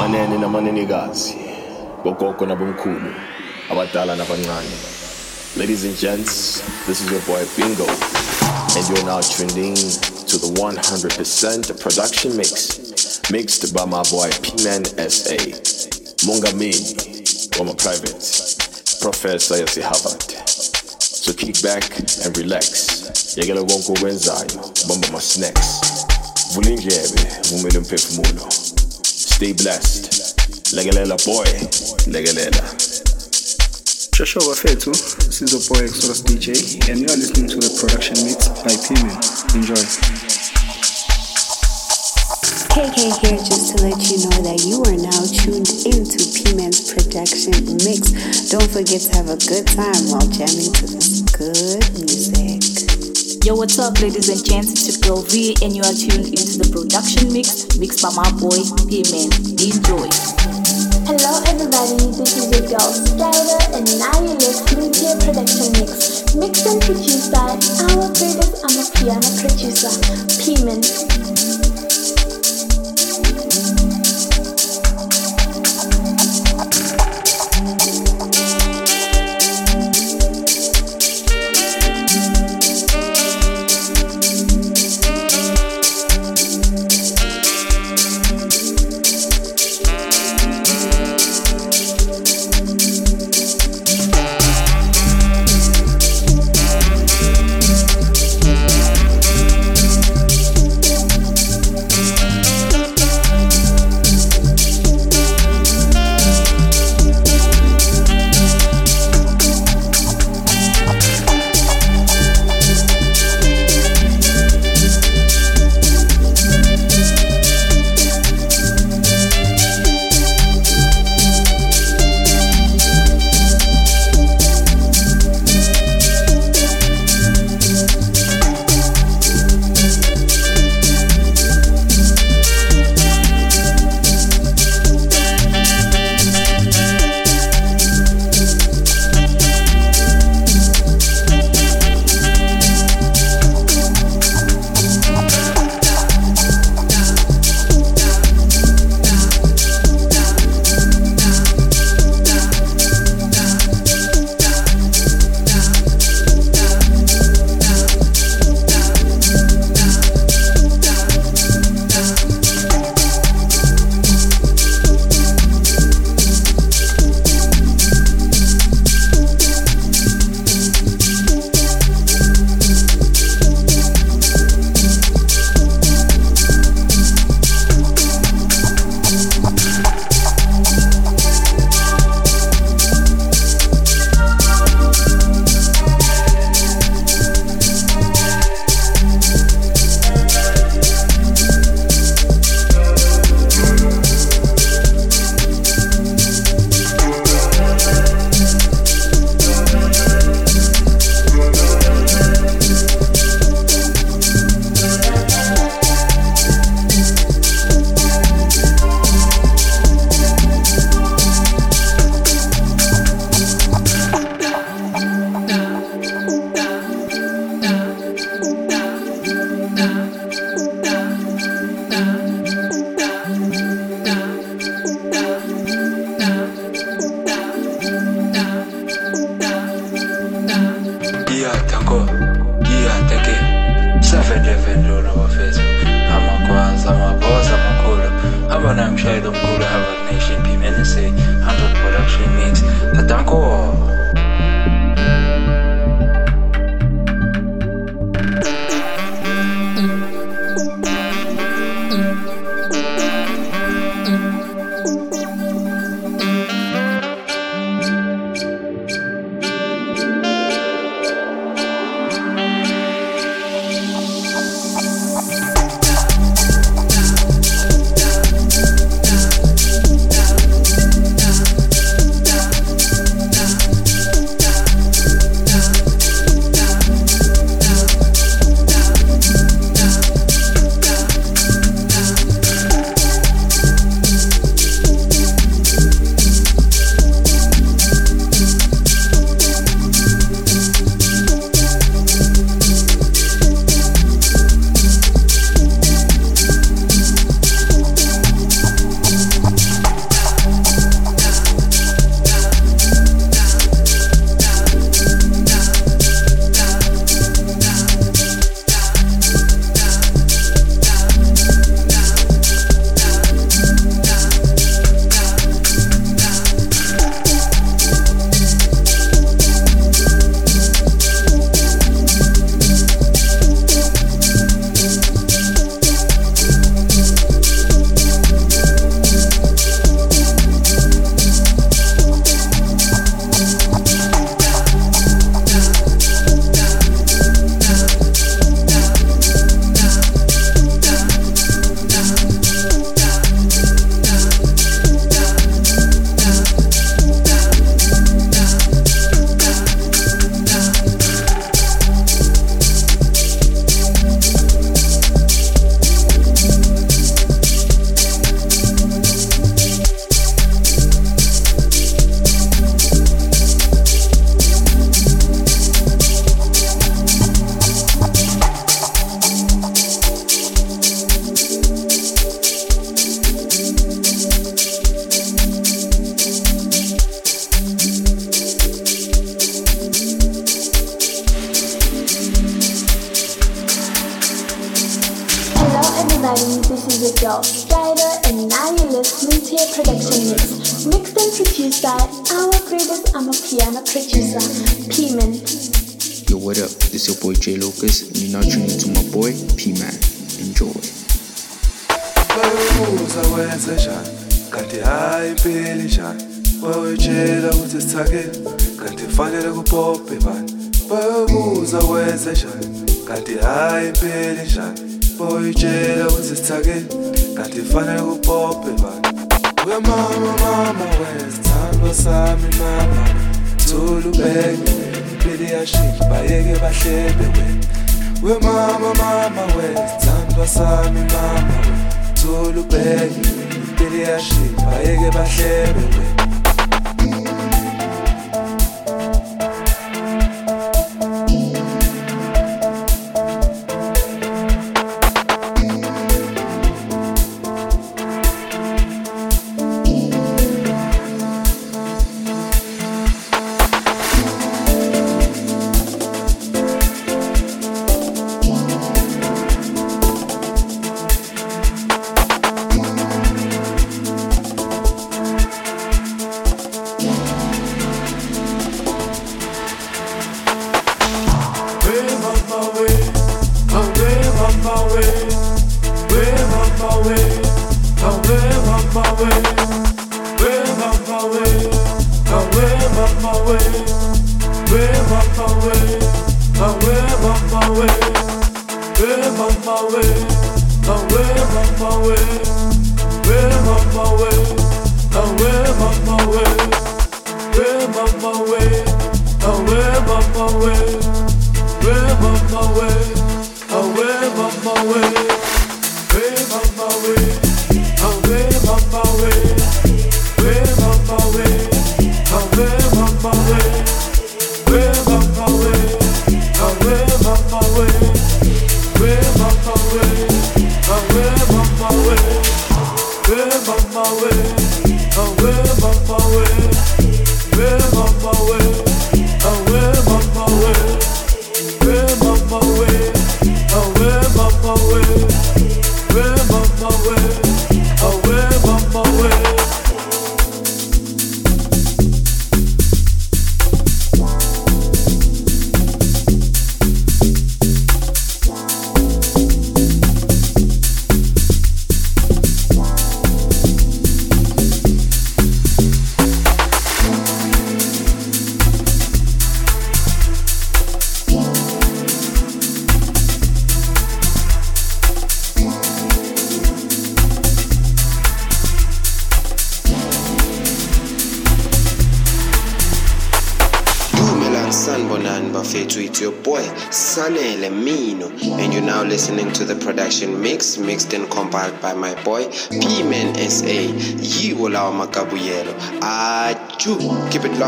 manene namanenekazi bogogo nabomkhulu abadala nabancane. Ladies and gents this is your boy bingo and you're now tuned in to the 100% production mix mixed by my boy p-man sa mongameli wama private professor yase harvard. So kick back and relax. Yekela konke okwenzayo bamba ama-snacks vula indlebe vumele umphefumulo stay blessed lekelela boy lekelela Shosho bafethu, this is your boy Exodus DJ, and you are listening to the production mix by P-Man. Enjoy. KK here just to let you know that you are now tuned into P-Man's production mix. Don't forget to have a good time while jamming to this good music. Yo, what's up, ladies and gents? It's your girl V, and you are tuned into the production mix mixed by my boy P-Man. Enjoy. Hello everybody, this is your girl Strider and now you're listening to a production mix. Mixed and produced by our greatest Amapiano producer, P-Man.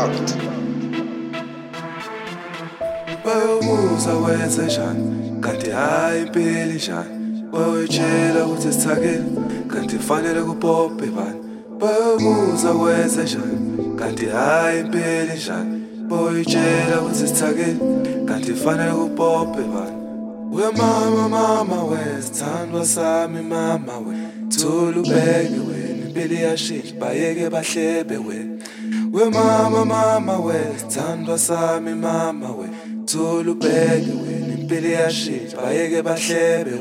impact bayomuza wenze shani kanti hhayi impili shani bayoyitshela ukuthi sithakile kanti fanele kubhobhe bani? Bayomuza wenze shani kanti hhayi impili shani bayoyitshela ukuthi sithakile kanti fanele kubhobhe bani? Wemama mama wesithandwa sami mama we thula ubeke wena impilo iyashintsha bayeke bahlebe wena. we mama mama we thandwa sami mama we. Thula ubheke wena impilo iyashintsha bayeke bahlebe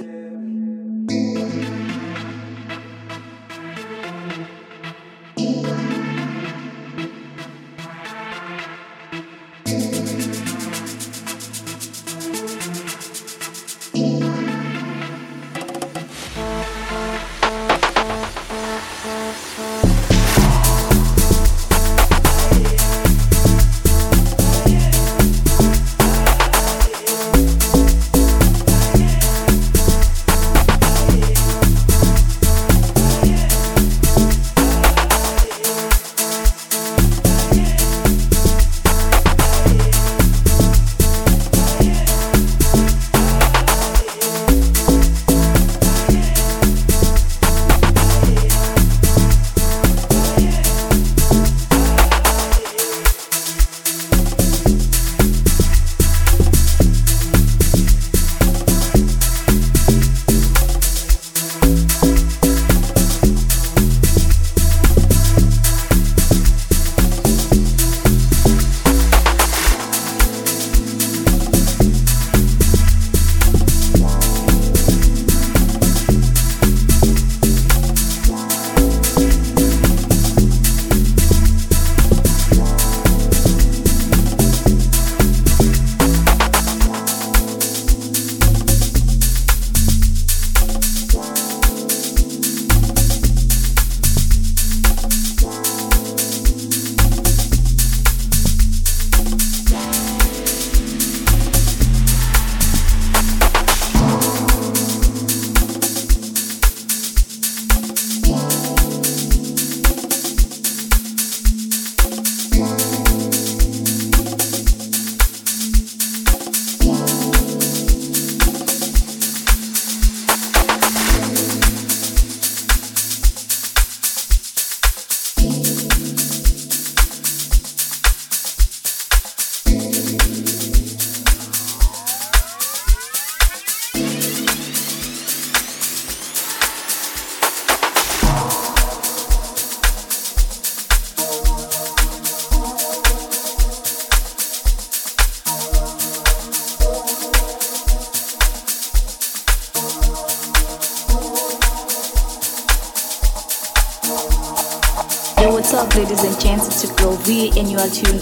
and you are tuned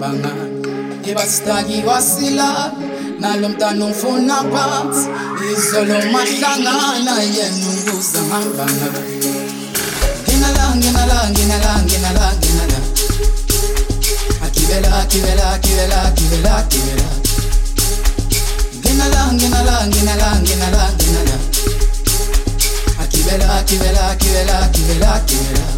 banga. Ebasitaki basila nalo mtano mfuna pat izolo mahlanga naye nunguza hambanga nginala nginala nginala nginala nginala akibela akibela akibela akibela akibela. Nginala nginala nginala nginala nginala akibela akibela akibela akibela akibela.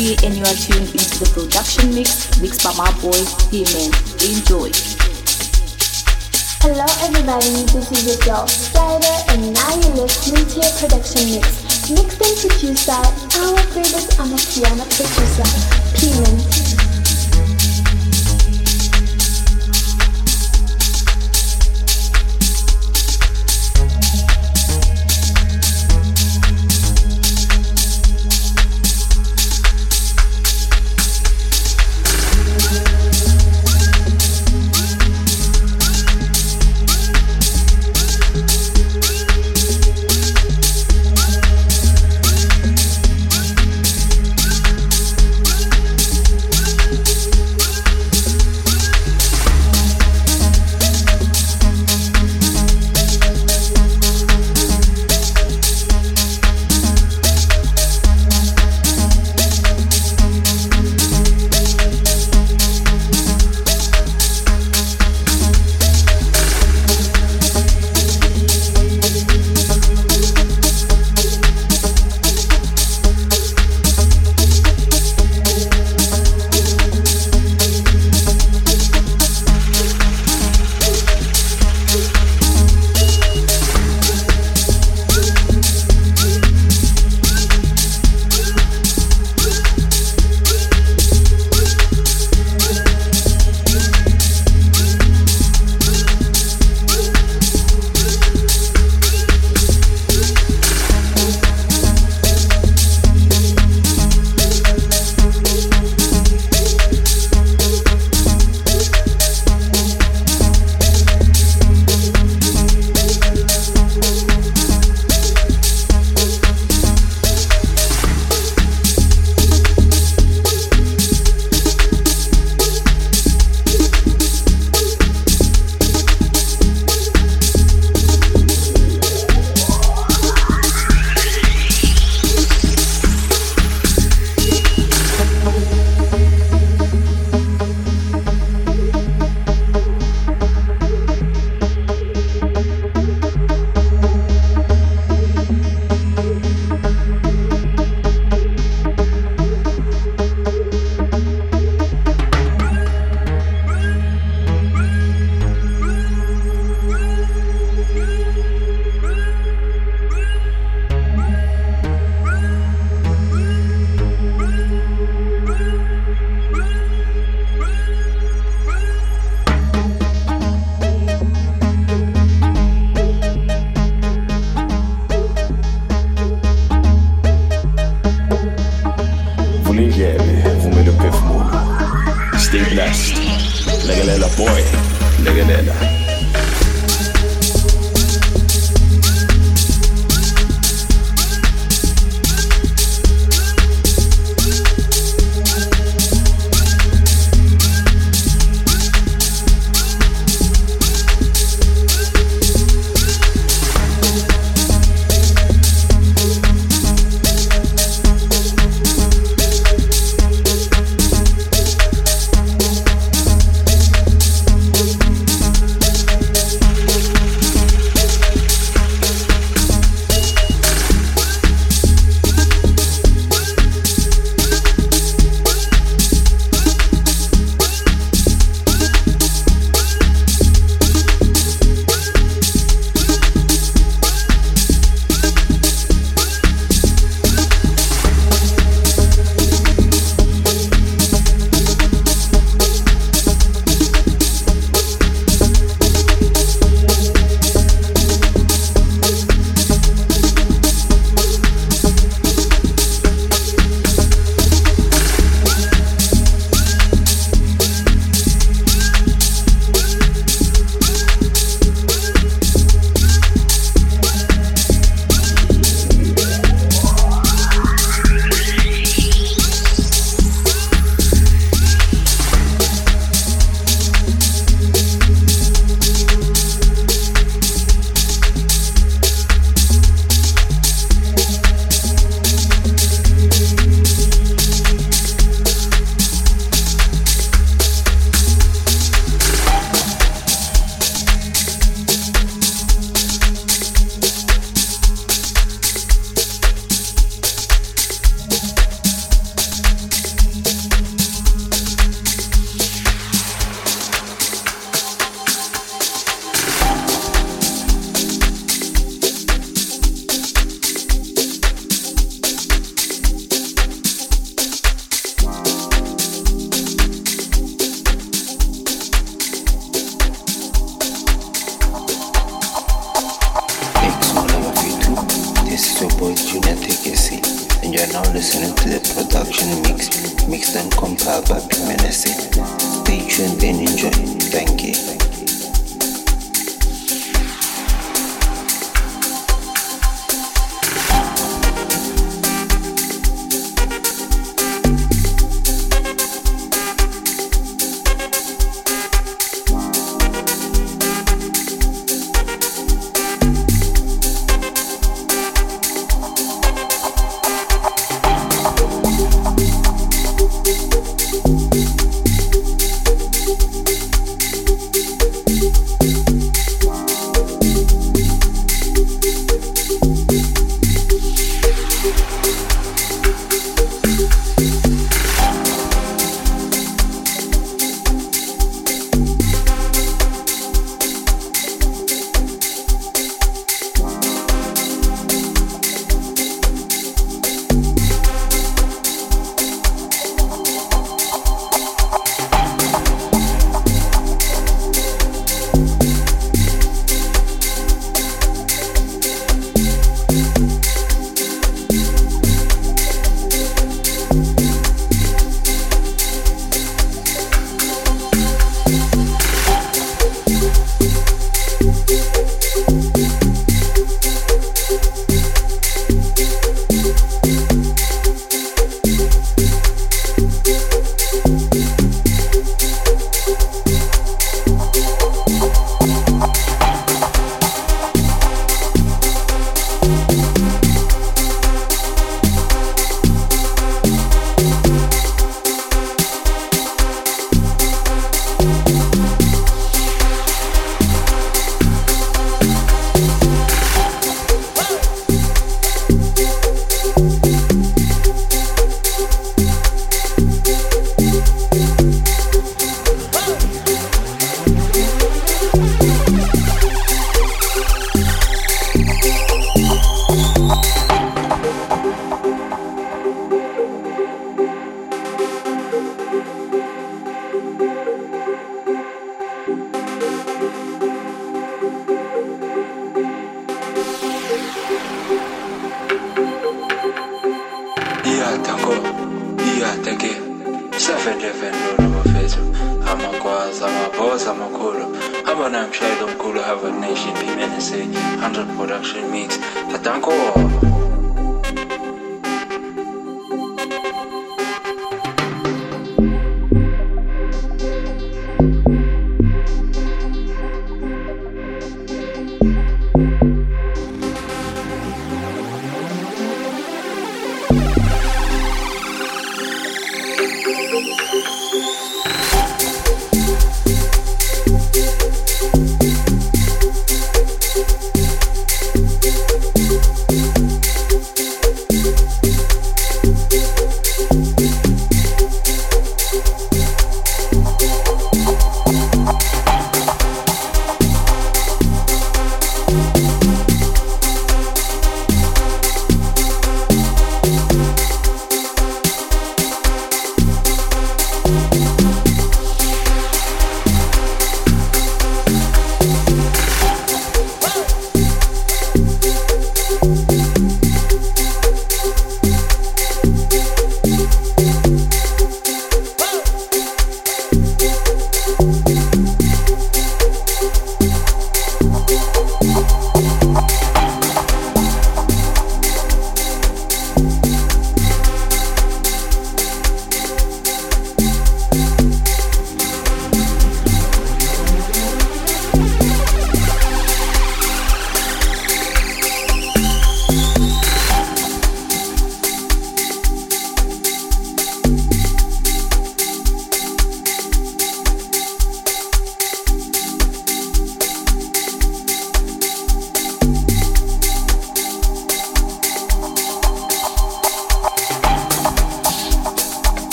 And you are tuned into the production mix mixed by my boy P-Man. Enjoy. Hello everybody, this is your girl Strider and now you're listening to your production mix. Mixed and produced by our favorite Amapiano producer, P-Man.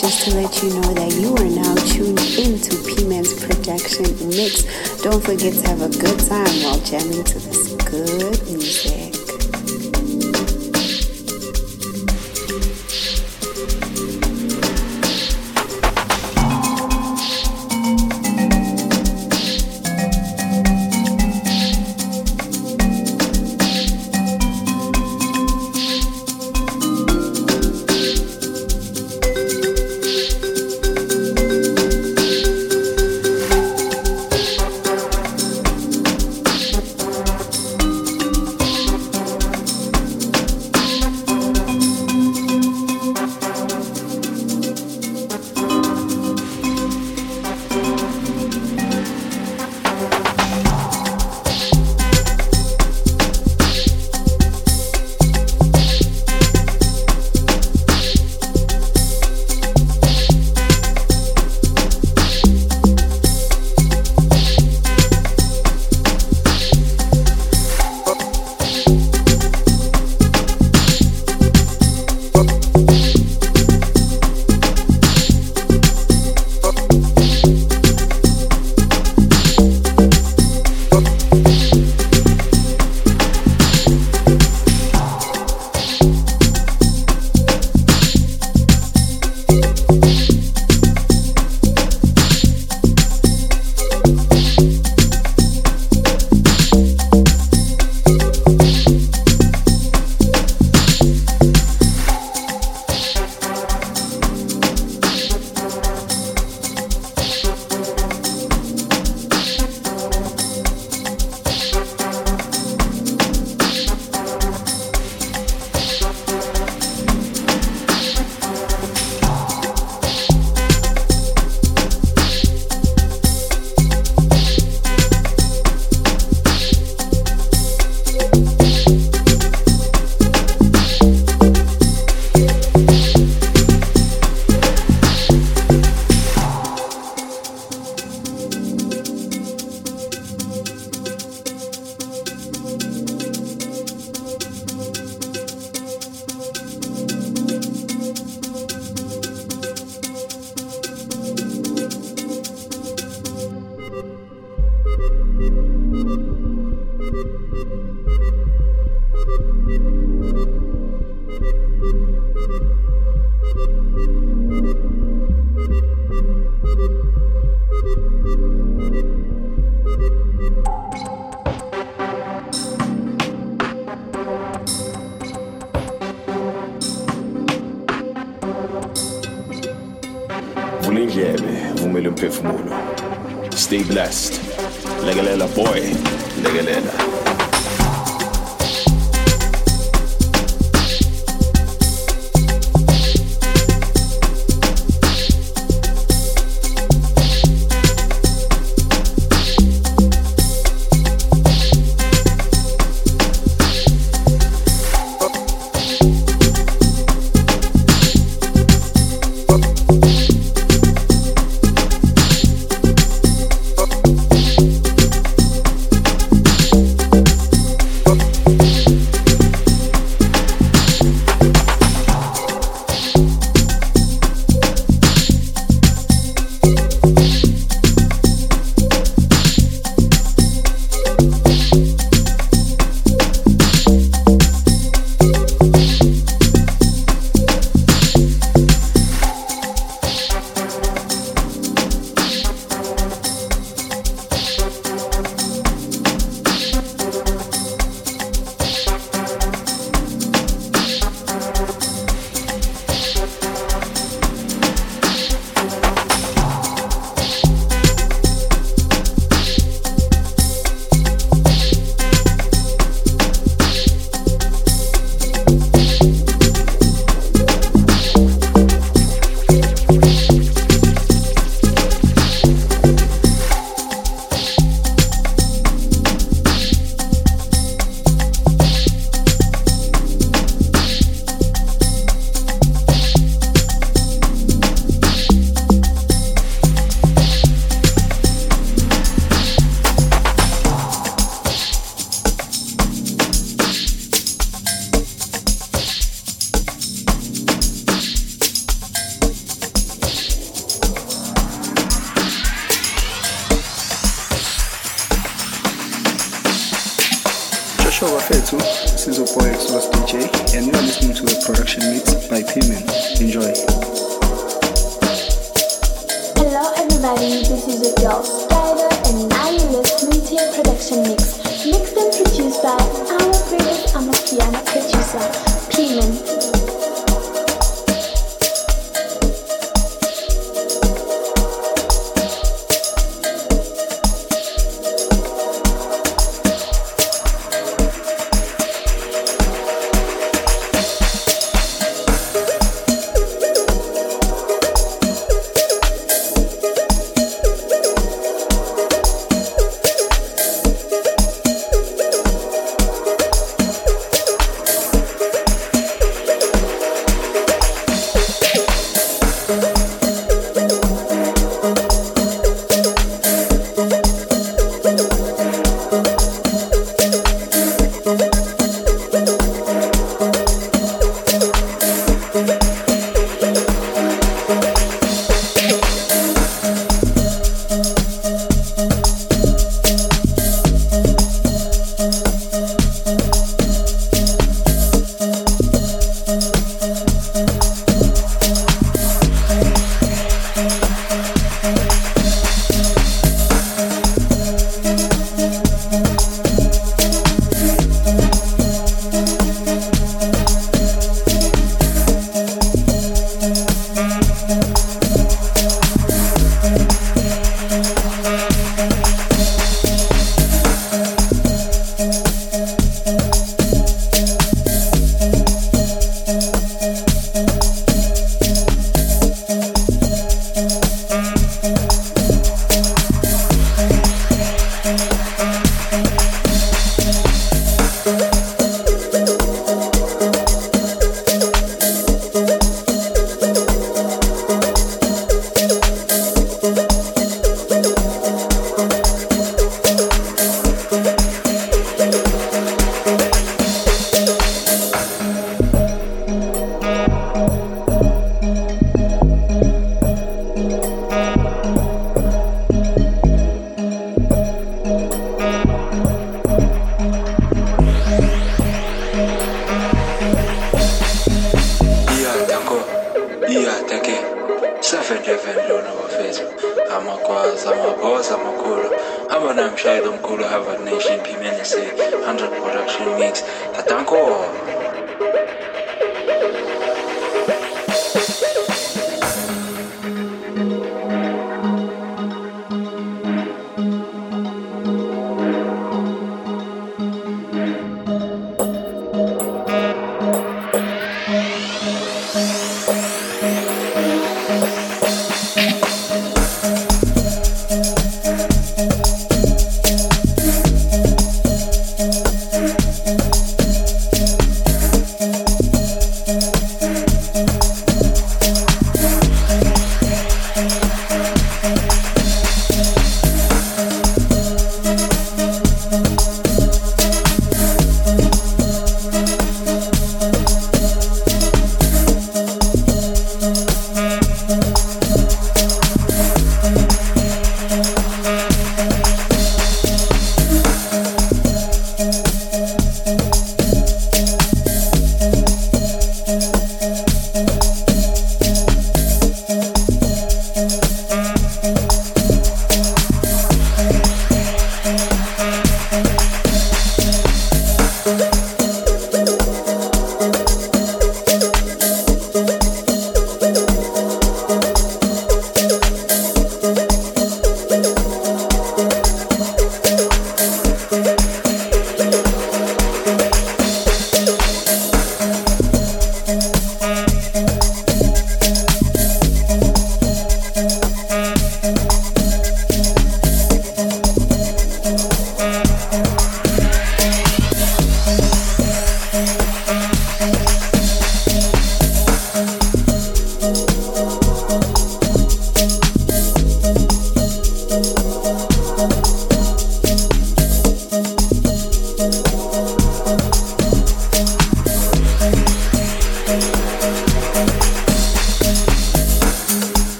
Just to let you know that you are now tuned into P-Man's production mix. Don't forget to have a good time while jamming to this good music.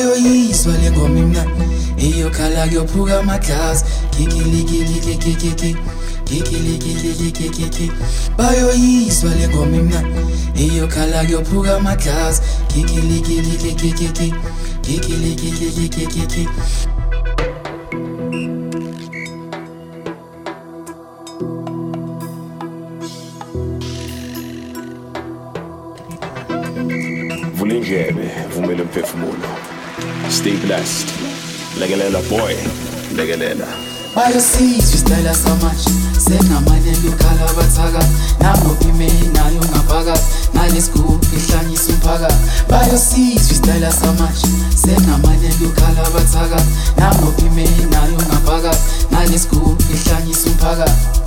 yoyiswa le ngoma imnandi iyokhala kuyophuka amagazi kikilikikikikikiki kikilikikikikiki bayoyiswa le ngoma imnandi iyokhala kuyophuka kikili kikilikikikikiki kikilikikikikiki blessed. Legelela boy, legelela. Bayosizwa samanje senamanye lukhala bathaka nangopime nayo ngaphakathi nalesigubhu ihlanyisa umphakathi bayosizwa isitayela samanje na lukhala bathaka nangopime nayo ngaphakathi nalesigubhu ihlanyisa umphakathi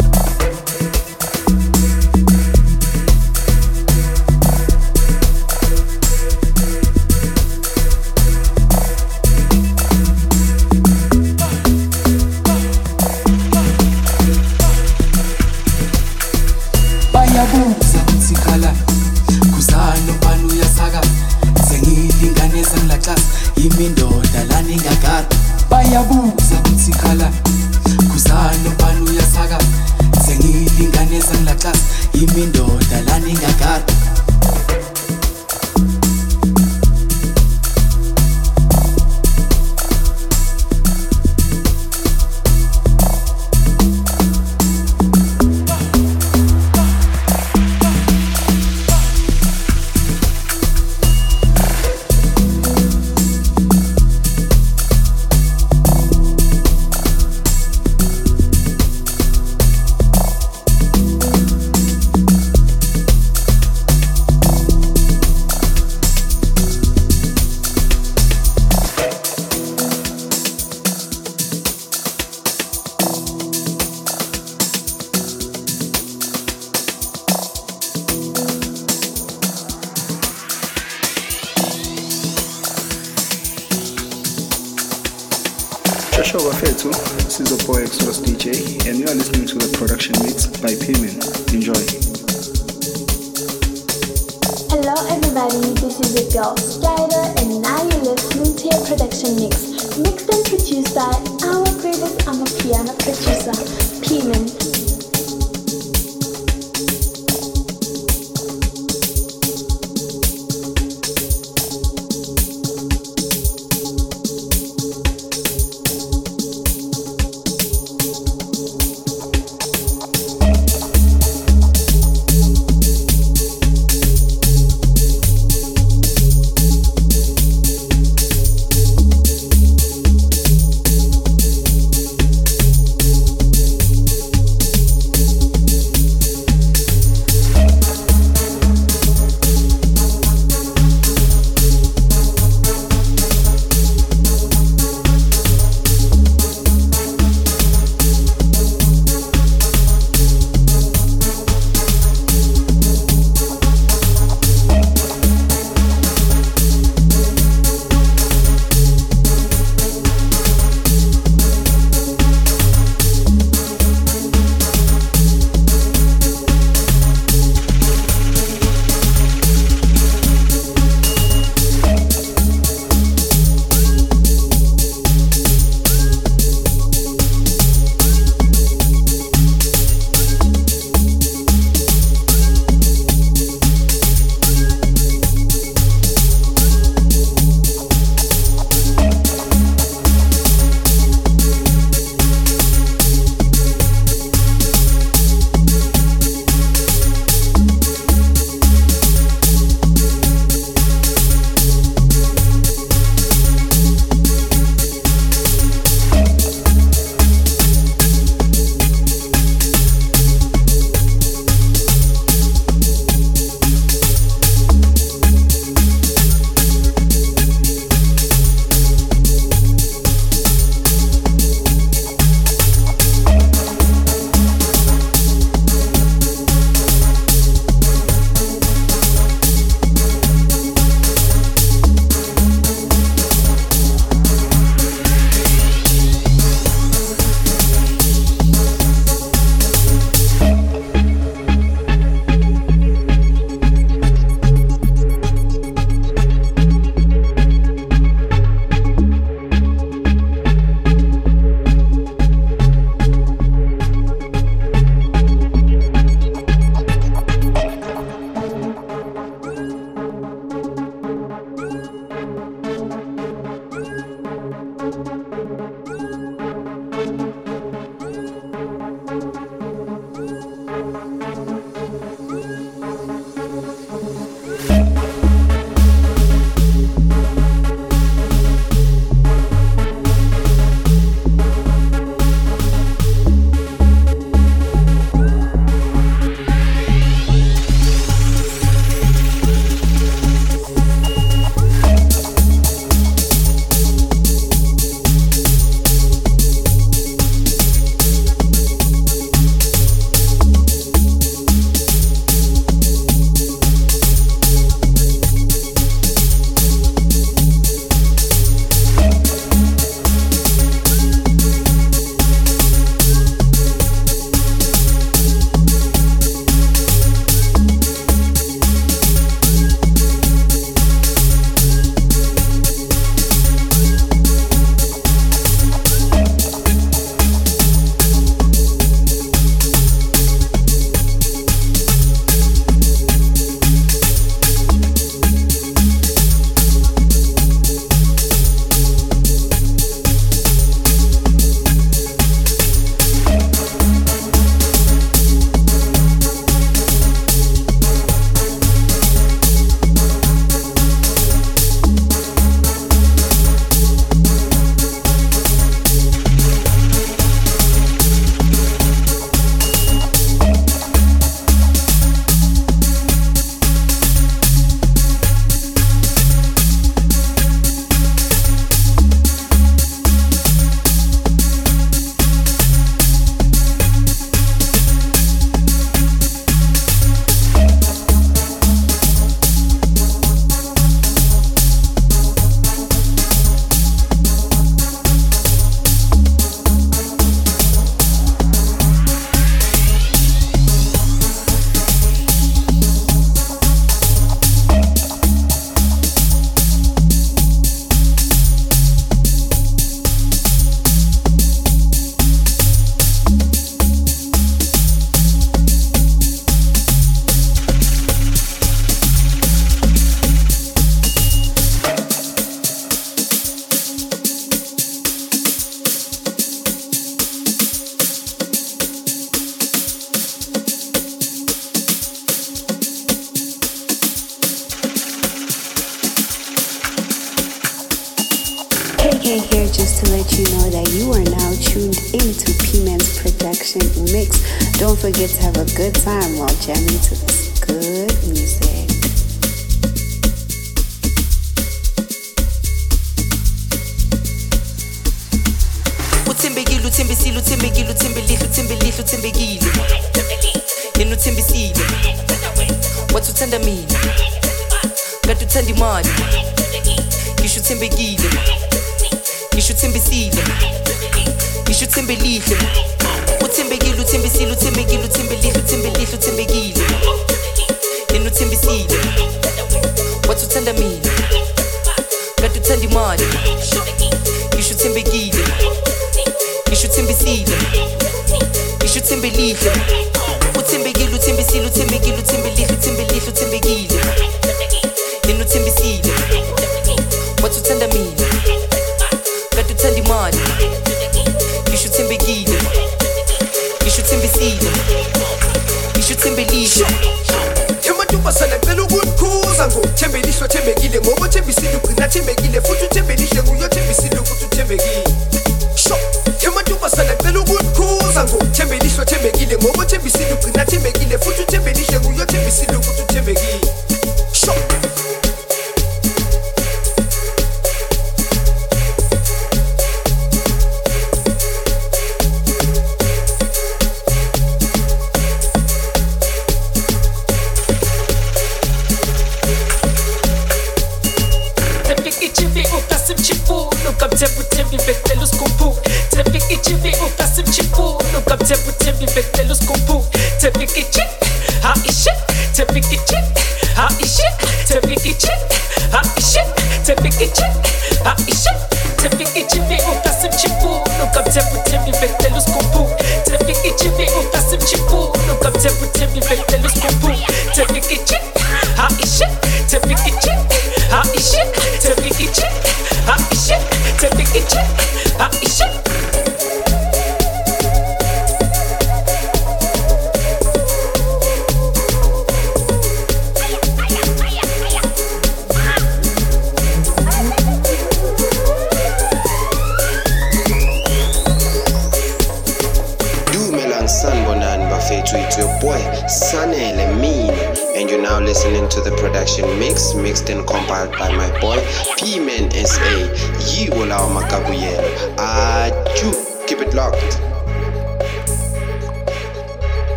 your boy Sunny Lemine, and you're now listening to the production mix mixed and compiled by my boy P-Man SA. Yiwolao Makabuyelo. Achu, keep it locked.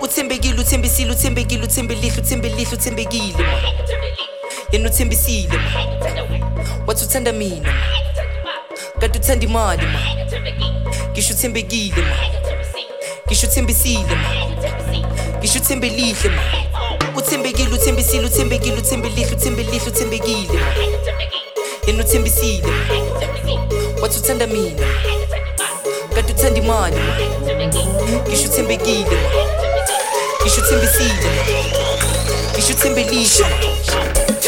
uthembekile uthembisile uthembekile uthembelihle uthembelihle uthembekile yena uthembisile wathi uthanda mina kanti uthanda imali ma ngisho uthembekile ma ngisho uthembisile ma. Ngisho uthembelihle ma. Uthembekile uthembisile uthembekile uthembelihle uthembelihle uthembekile ma. Yena uthembisile wathi uthanda mina kanti uthanda imali ma. Ngisho uthembekile ma. Ngisho uthembisile ngisho uthembelihle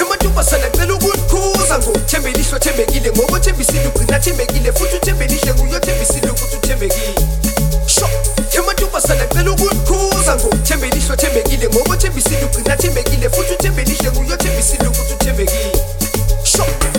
amantombazana cela ukunikhuza ngokuthembelihle othembekile ngoba uthembisile ugcina thembekile futhi uthembelihle nguye othembisile ukuthi uthembekile. sho emantombazana cela ukulikhuza ngokuthembe lihle othembekile ngoba othembisile ugcina thembekile futhi uthembe lihle nguye othembisile ukuthi uthembekile. Sho.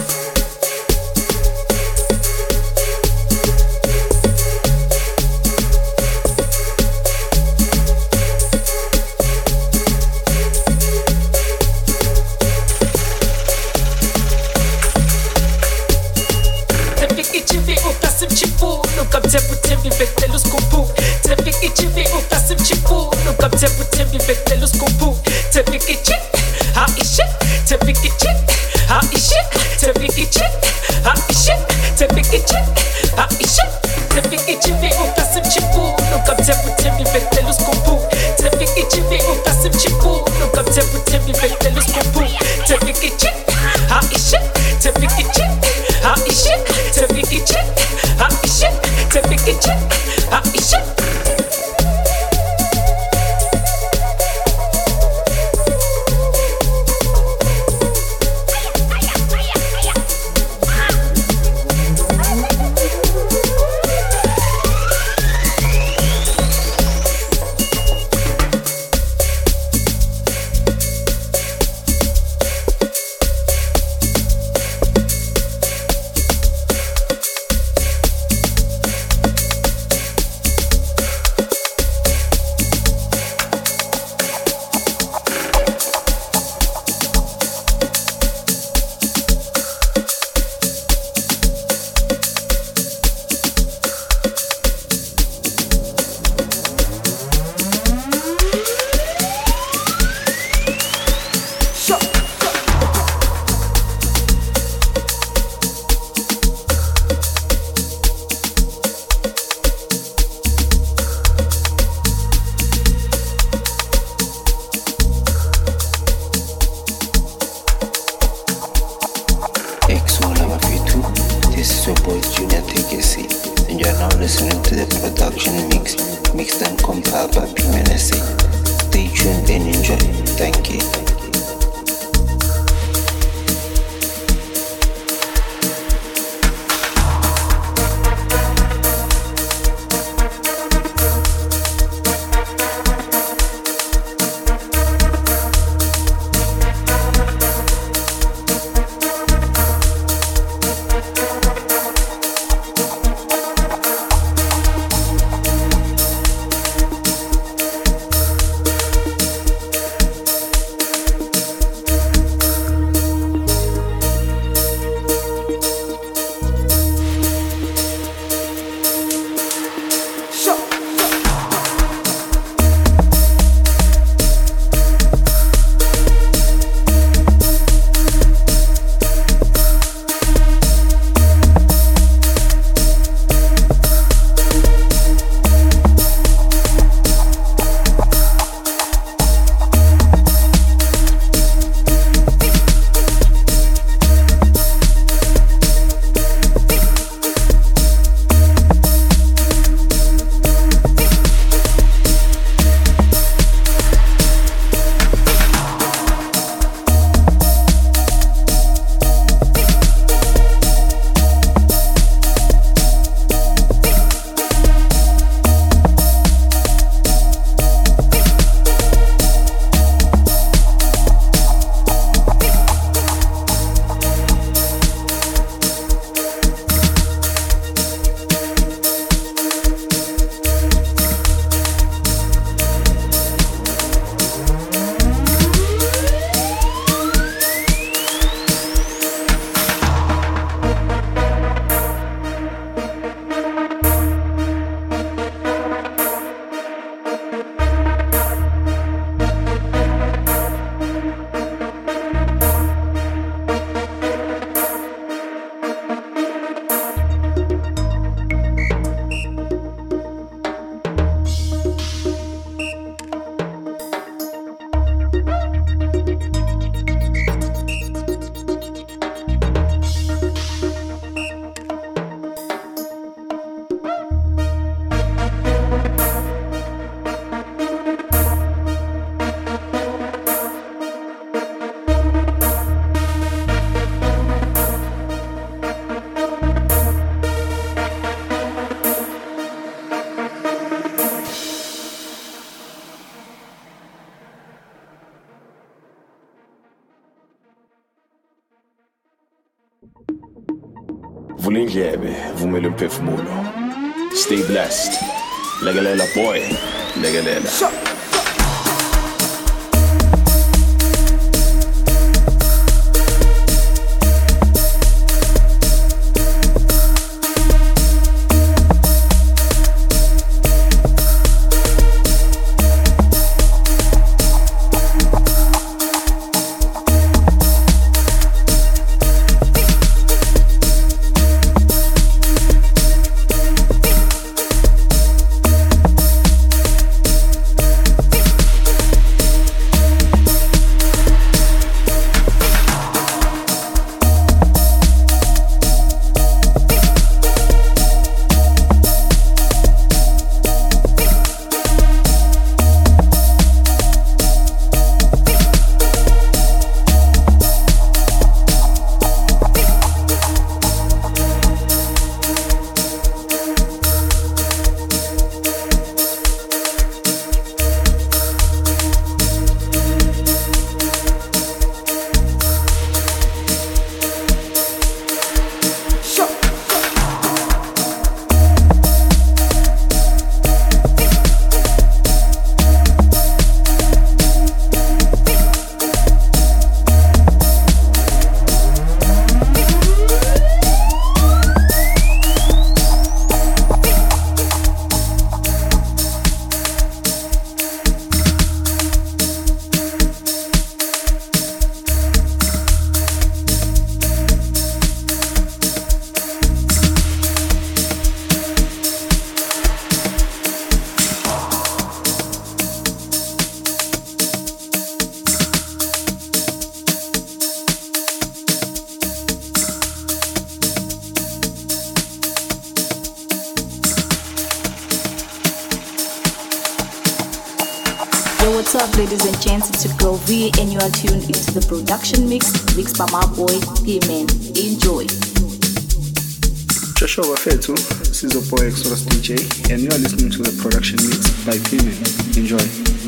Kung Fu. Tabii ki çek, ha. Piff Mode. to the production mix mixed by my boy P-Man. Enjoy. Joshua Wafetu, this is your boy Exodus DJ, and you are listening to the production mix by P-Man. Enjoy.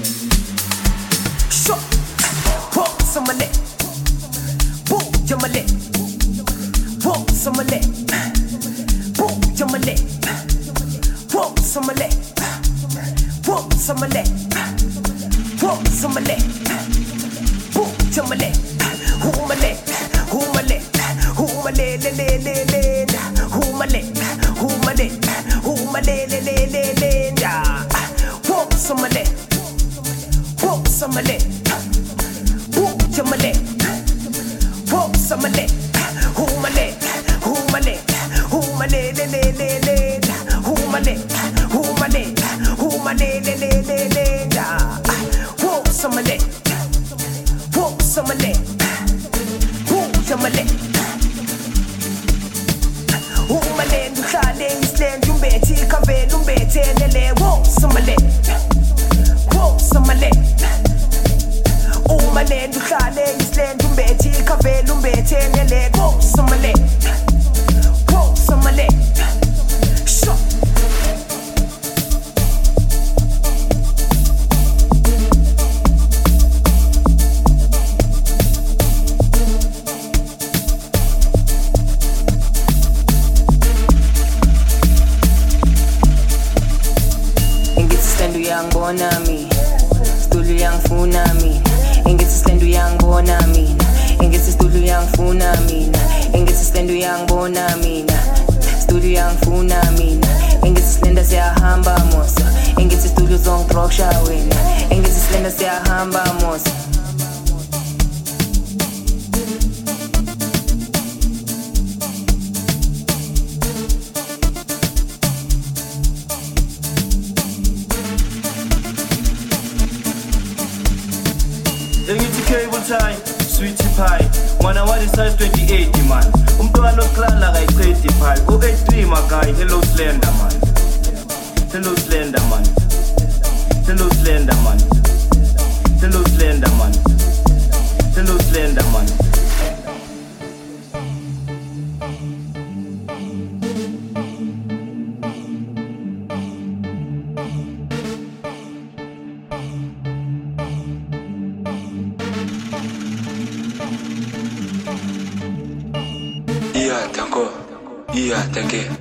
teke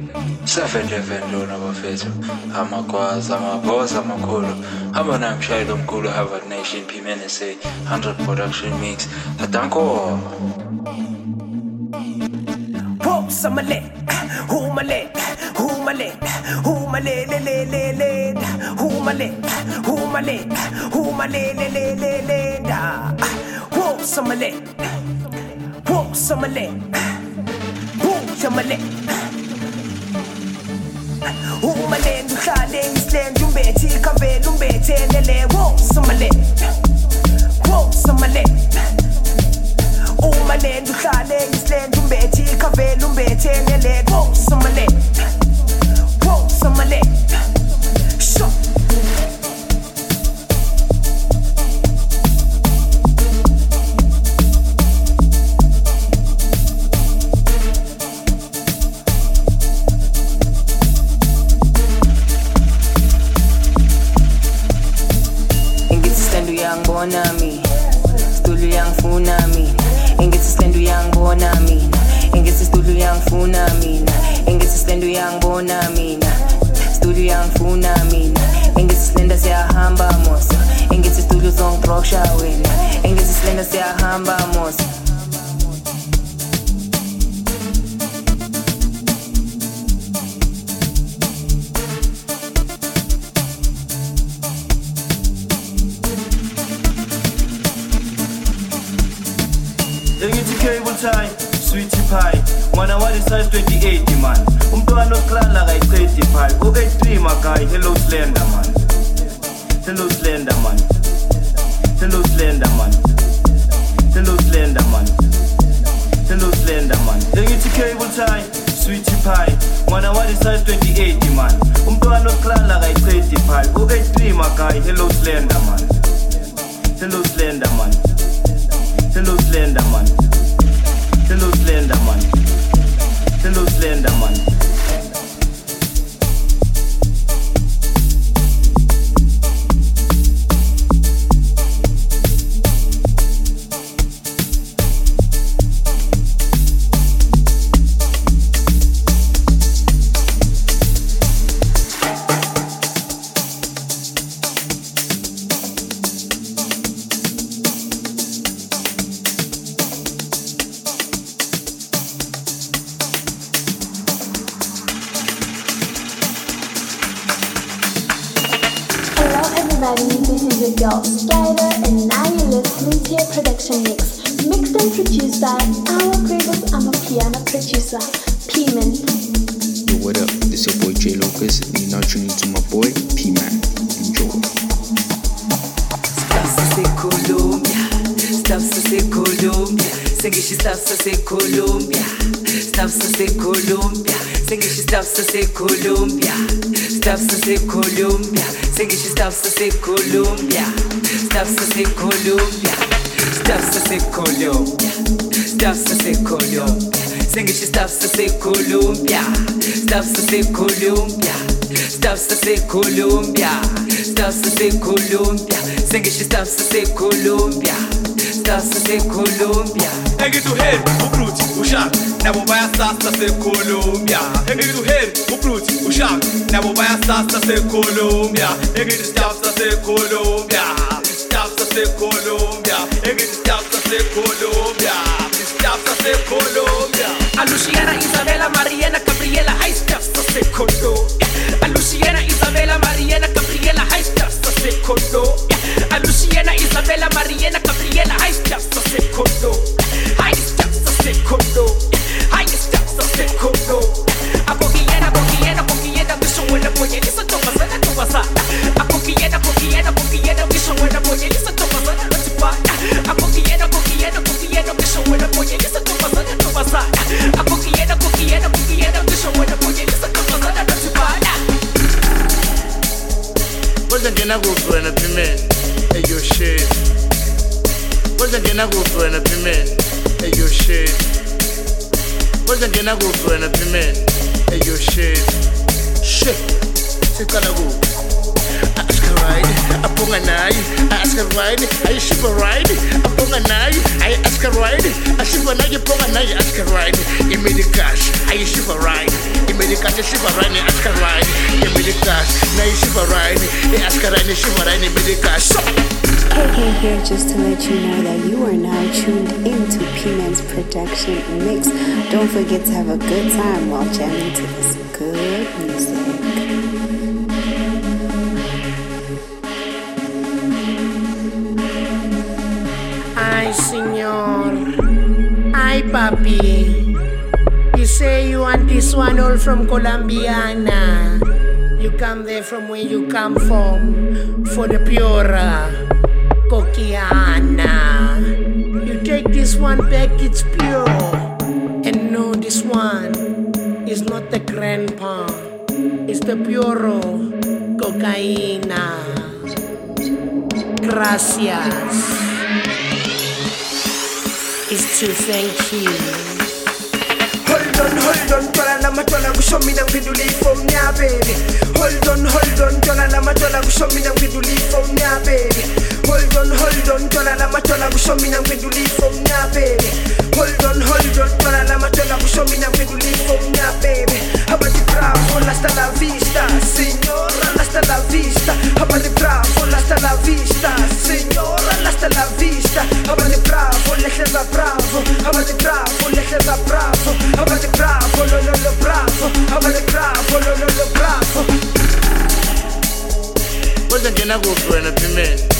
safendevendona bafethu. Amagwaza amabhosa amakhulu. Hamba mshayeli omkhulu harvard nation pmnsa 100 production mix. Adankoma Samale, humale, humale, humale, le le le le, humale, humale, humale, le le le le, da. Whoa, samale, whoa, samale, whoa, samale umalenge uhlale ngisilende umbethe ikhambele umbethelele wosomale wosomale umalende uhlale ngisilende umbethe ikhambele umbethelele wosomale wosomale Stavsa stafsa sekolom Stafsa sekolom Sen geçti stafsa sekolom ya Stafsa sekolom ya Stafsa sekolom ya Stafsa sekolom ya Sen geçti stafsa sekolom ya Stafsa sekolom ya Ege tu her ubruti ushak Na bobaya stafsa sekolom ya Ege tu her ubruti ushak Na bobaya stafsa sekolom ya Ege tu stafsa sekolom ya de Colombia, en el estampas de Colombia, estampas de Colombia. A Luciana, Isabela, Mariana, Gabriela, hay estampas de Colombia. A Luciana, Isabela, Mariana, Gabriela, hay estampas de Colombia. A Luciana, Isabela, Mariana, Gabriela, hay estampas de Colombia. Ngena kuphi wena phimeni eyo shit. Cosa ngena kuphi wena phimeni Hey yo shit. Kwanza ngena kuphi wena phimeni Hey yo shit. Shit. Siqala kuphi Ride. Aponga nayi Aska ride. Ayi shiva ride. Aponga nayi Ayi aska ride. Ashiva nayi ponga nayi aska ride. Imedi cash Ayi shiva ride. Imedi cash shiva ride Aska ride. Imedi cash Nayi shiva ride. Aska ride shiva ride Imedi cash. KK here just to let you know that you are now tuned into P-Man's production mix. Don't forget to have a good time while jamming to this good music. Ay, senor. Ay, papi. You say you want this one all from Colombiana. You come there from where you come from for the pure. Kokiana. You take this one back, it's pure. And no, this one is not the grandpa, it's the puro cocaína. Gracias. It's to thank you. Hold on, hold on, twala la matwala kusho mina ngipindula ifom ya baby Hold on, hold on, twala la matwala kusho mina ngipindula ifom ya baby Hold on, hold on, twala la matwala kusho mina ngiphendula ifom nya baby Hold on, hold on, twala la matwala kusho mina ngiphendula ifom nya baby Abati bravo, hasta la vista Señora, hasta la vista Abati bravo, hasta la vista Señora, hasta la vista Abati bravo, lehle bravo Abati bravo, lehle bravo Abati bravo, lo lo lo bravo Abati bravo, lo lo lo bravo Kwenza ngena kuphi wena phimeni Hey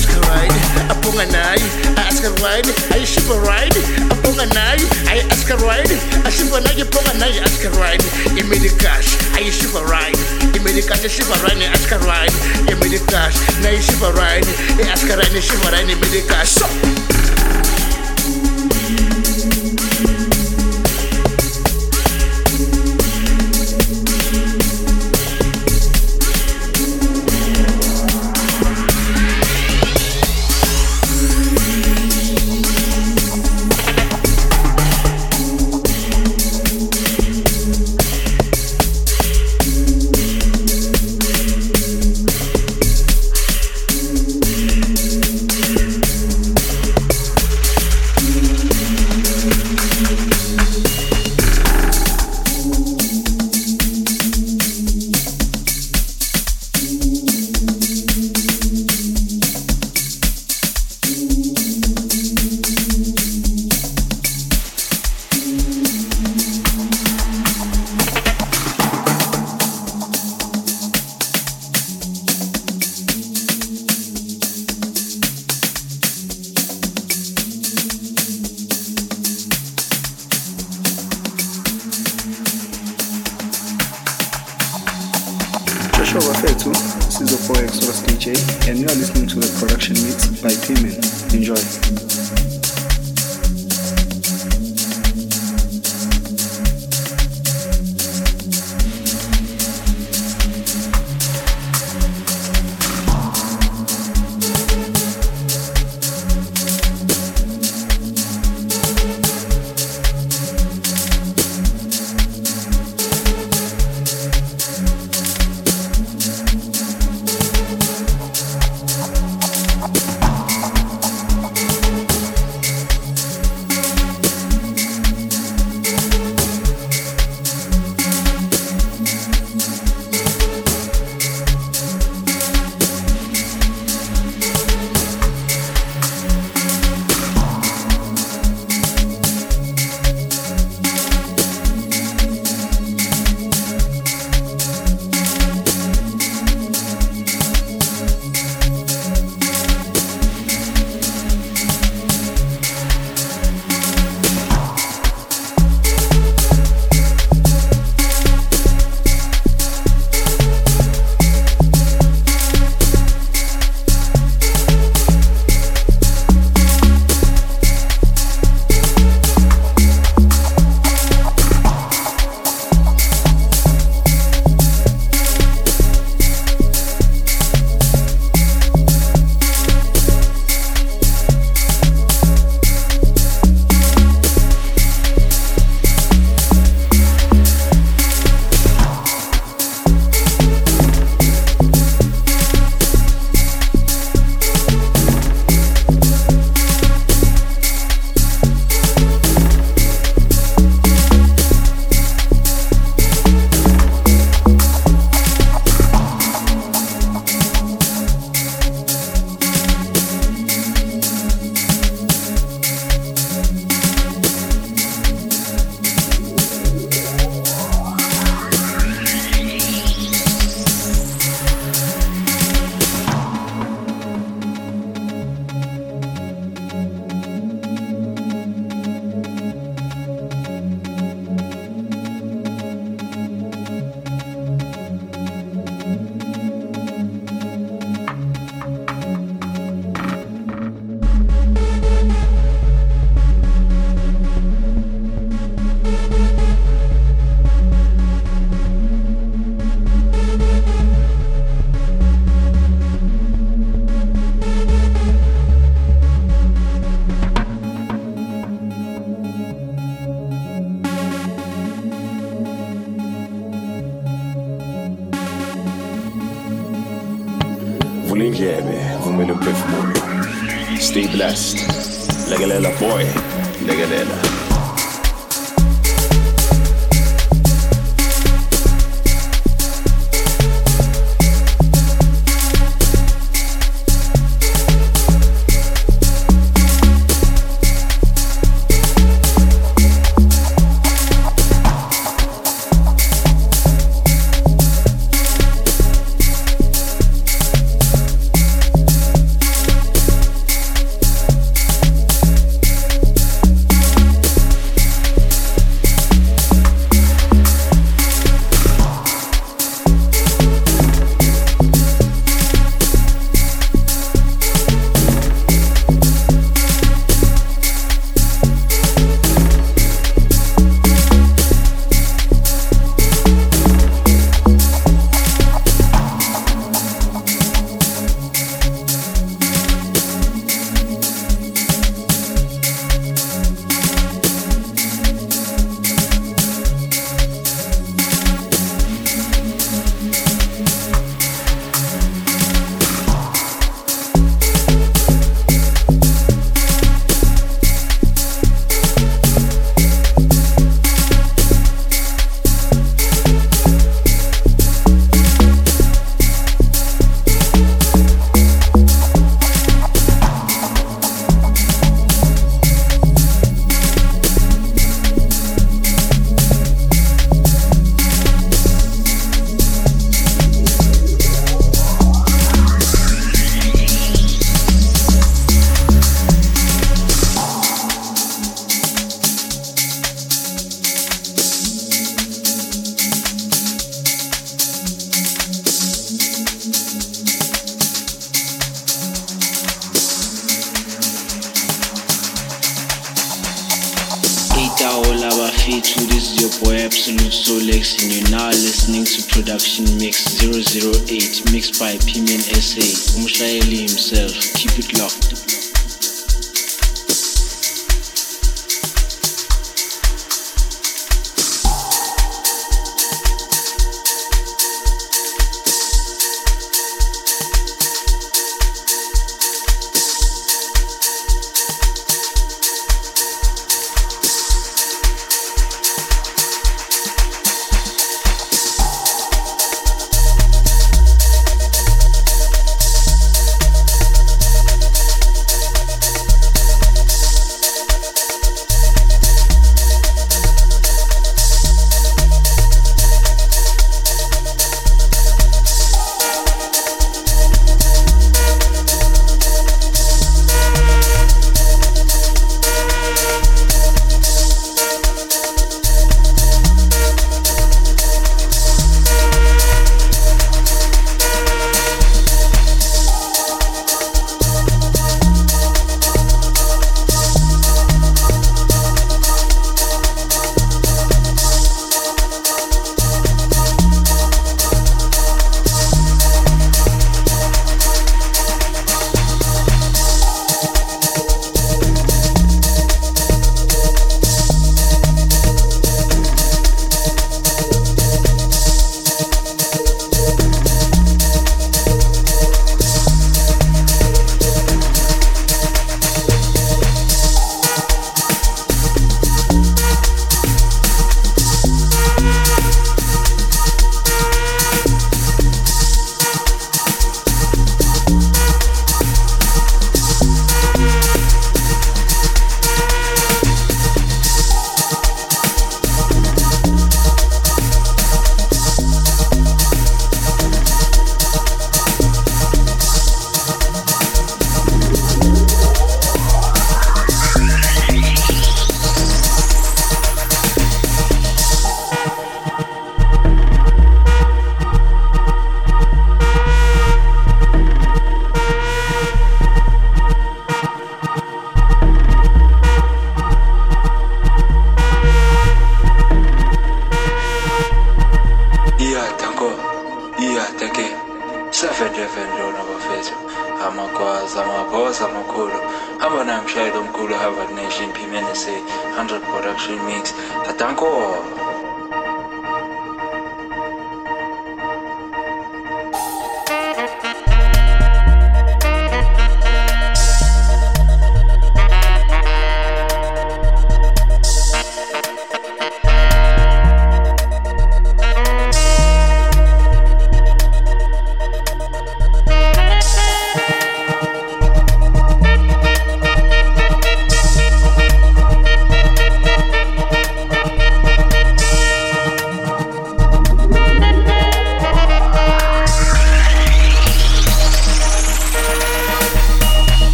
wena phimeni Hey yo shit Shit Siqala kuphi Aska ride Aponga nayi Aska ride Ayishiba ride Aponga nayi Ayi aska ride Ashiba nayi ponga nayi aska ride Imedi cash Ayishiba ride Imedi cash Shiba ride Aska ride Imedi cash Nayi shiba ride Aska ride Shiba ride Imedi cash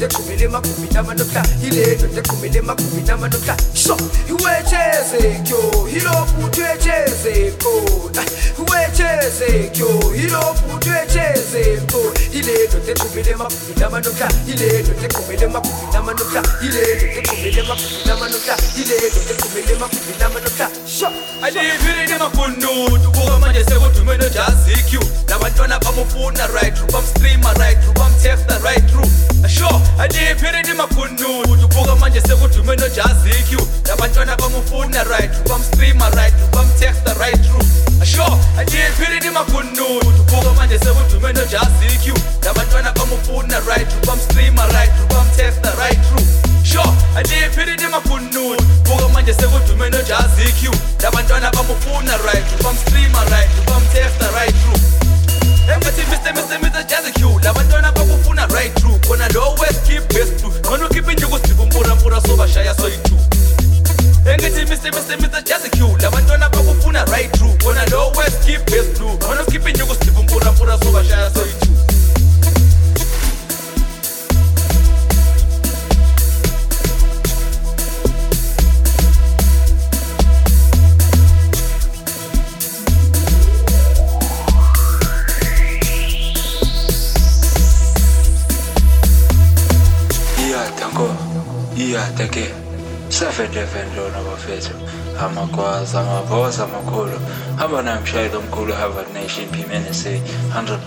iwete kumilima kumina manota iletwete kumilima kumina manota so iwechezekyo ilokutwechezeko iwechezekyo ilokutwechezeko iletwete kumilima kumina manota iletwete kumilima kumina manota iletwete kumilima kumina manota iletwete kumilima kumina manota so aliviri nemakun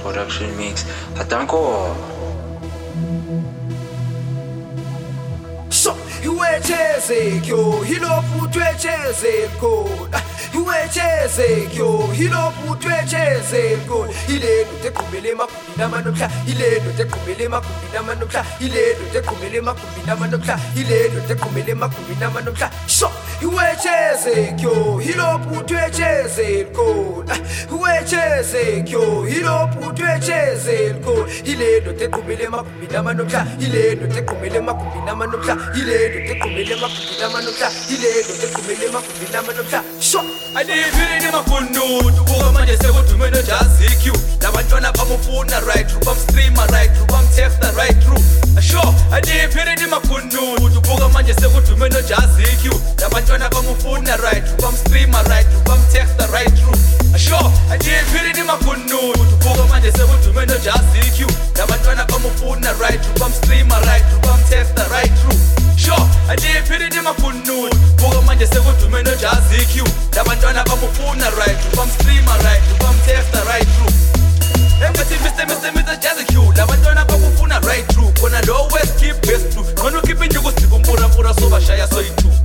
production mix. Atanko. So you iwecheze kyo hilokhu twecheze khona iwecheze kyo uwechezekyo ilokuthi wechezeko iledoda egqumele emagumbini amanomhla iledoda egqumele emagumbini amanomhla iledoda egqumele emagumbini amanomhla iledoda egqumele emagumbini amanomhla sho iwechezekyo ah, ilokuthi wechezeko uwechezekyo ilokuthi wechezeko iledoda egqumele emagumbini amanomhla iledoda egqumele emagumbini amanomhla iledoda egqumele emagumbini amanomhla iledoda egqumele emagumbini amanomhla sho aliphilini magunudu buka manje sekudumene jazi q. Labantwana bamufuna right through. Bamstreama right through. Bamtexta right through. Sure aliphilini magunudu buka manje sekudumene jazi q. Labantwana bamufuna right through. Bamstreama right through. Bamtexta right through asho andiyiphilini makhunuthu buka manje sekudume nojazq nabantwana bamufuna right through bamstreama right through bamtesta right through. Sho andiyiphilini makhunuthu buka manje sekudume nojazq nabantwana bamufuna right through bamstreama right through bamtesta right through. Embathivisemisemisejazq labantwana bakufuna right through. Khona lo west keep best through ngqona ukhiphe injuku sibumpurapura sobashaya soyi-two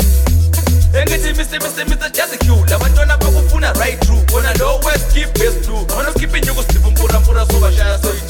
engithi mr mr mr just q labantwana bakufuna right through. Bona lo west keep best blue. Wena ukhiphe inyuku siphumpura mpura sobashaya soyi